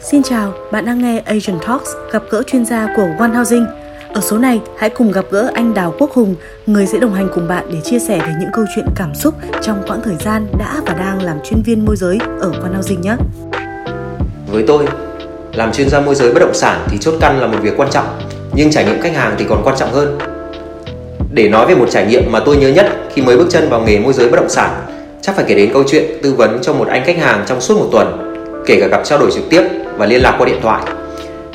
Xin chào, bạn đang nghe Asian Talks, gặp gỡ chuyên gia của One Housing. Ở số này, hãy cùng gặp gỡ anh Đào Quốc Hùng, người sẽ đồng hành cùng bạn để chia sẻ về những câu chuyện cảm xúc trong quãng thời gian đã và đang làm chuyên viên môi giới ở One Housing nhé. Với tôi, làm chuyên gia môi giới bất động sản thì chốt căn là một việc quan trọng, nhưng trải nghiệm khách hàng thì còn quan trọng hơn. Để nói về một trải nghiệm mà tôi nhớ nhất khi mới bước chân vào nghề môi giới bất động sản, chắc phải kể đến câu chuyện tư vấn cho một anh khách hàng trong suốt một tuần, kể cả gặp trao đổi trực tiếp và liên lạc qua điện thoại.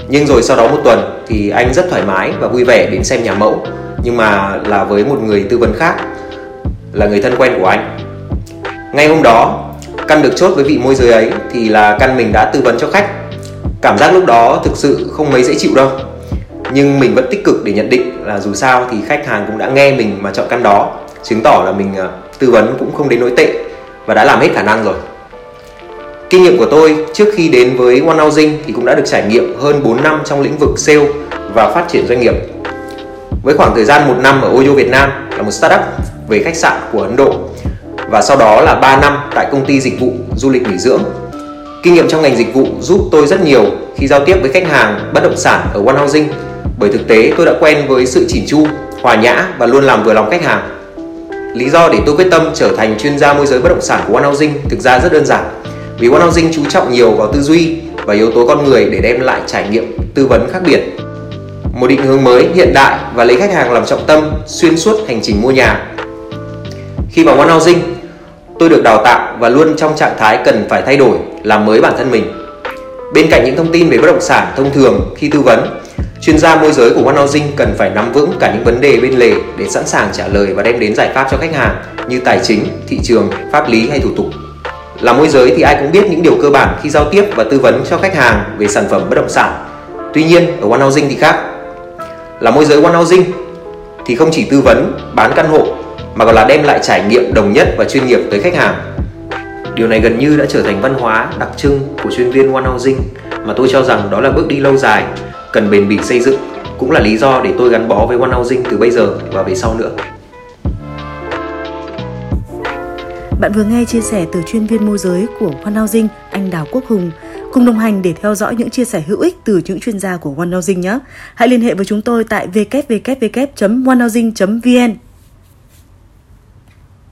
Nhưng rồi sau đó một tuần thì anh rất thoải mái và vui vẻ đến xem nhà mẫu, nhưng mà là với một người tư vấn khác, là người thân quen của anh. Ngay hôm đó, căn được chốt với vị môi giới ấy thì là căn mình đã tư vấn cho khách. Cảm giác lúc đó thực sự không mấy dễ chịu đâu. Nhưng mình vẫn tích cực để nhận định là dù sao thì khách hàng cũng đã nghe mình mà chọn căn đó, chứng tỏ là mình ờ, tư vấn cũng không đến nỗi tệ và đã làm hết khả năng rồi. Kinh nghiệm của tôi trước khi đến với One Housing thì cũng đã được trải nghiệm hơn 4 năm trong lĩnh vực sale và phát triển doanh nghiệp. Với khoảng thời gian 1 năm ở Oyo Việt Nam là một startup về khách sạn của Ấn Độ và sau đó là 3 năm tại công ty dịch vụ du lịch nghỉ dưỡng. Kinh nghiệm trong ngành dịch vụ giúp tôi rất nhiều khi giao tiếp với khách hàng bất động sản ở One Housing bởi thực tế tôi đã quen với sự chỉn chu, hòa nhã và luôn làm vừa lòng khách hàng. Lý do để tôi quyết tâm trở thành chuyên gia môi giới bất động sản của One Housing thực ra rất đơn giản vì One Housing chú trọng nhiều vào tư duy và yếu tố con người để đem lại trải nghiệm tư vấn khác biệt. Một định hướng mới hiện đại và lấy khách hàng làm trọng tâm xuyên suốt hành trình mua nhà. Khi vào One Housing, tôi được đào tạo và luôn trong trạng thái cần phải thay đổi, làm mới bản thân mình. Bên cạnh những thông tin về bất động sản thông thường khi tư vấn, chuyên gia môi giới của One Housing cần phải nắm vững cả những vấn đề bên lề để sẵn sàng trả lời và đem đến giải pháp cho khách hàng như tài chính, thị trường, pháp lý hay thủ tục. Là môi giới thì ai cũng biết những điều cơ bản khi giao tiếp và tư vấn cho khách hàng về sản phẩm bất động sản. Tuy nhiên, ở One Housing thì khác. Là môi giới One Housing thì không chỉ tư vấn, bán căn hộ mà còn là đem lại trải nghiệm đồng nhất và chuyên nghiệp tới khách hàng. Điều này gần như đã trở thành văn hóa đặc trưng của chuyên viên One Housing mà tôi cho rằng đó là bước đi lâu dài, cần bền bỉ xây dựng, cũng là lý do để tôi gắn bó với One Housing từ bây giờ và về sau nữa. Bạn vừa nghe chia sẻ từ chuyên viên môi giới của One Housing, anh Đào Quốc Hùng. Cùng đồng hành để theo dõi những chia sẻ hữu ích từ những chuyên gia của One Housing nhé. Hãy liên hệ với chúng tôi tại www.onehousing.vn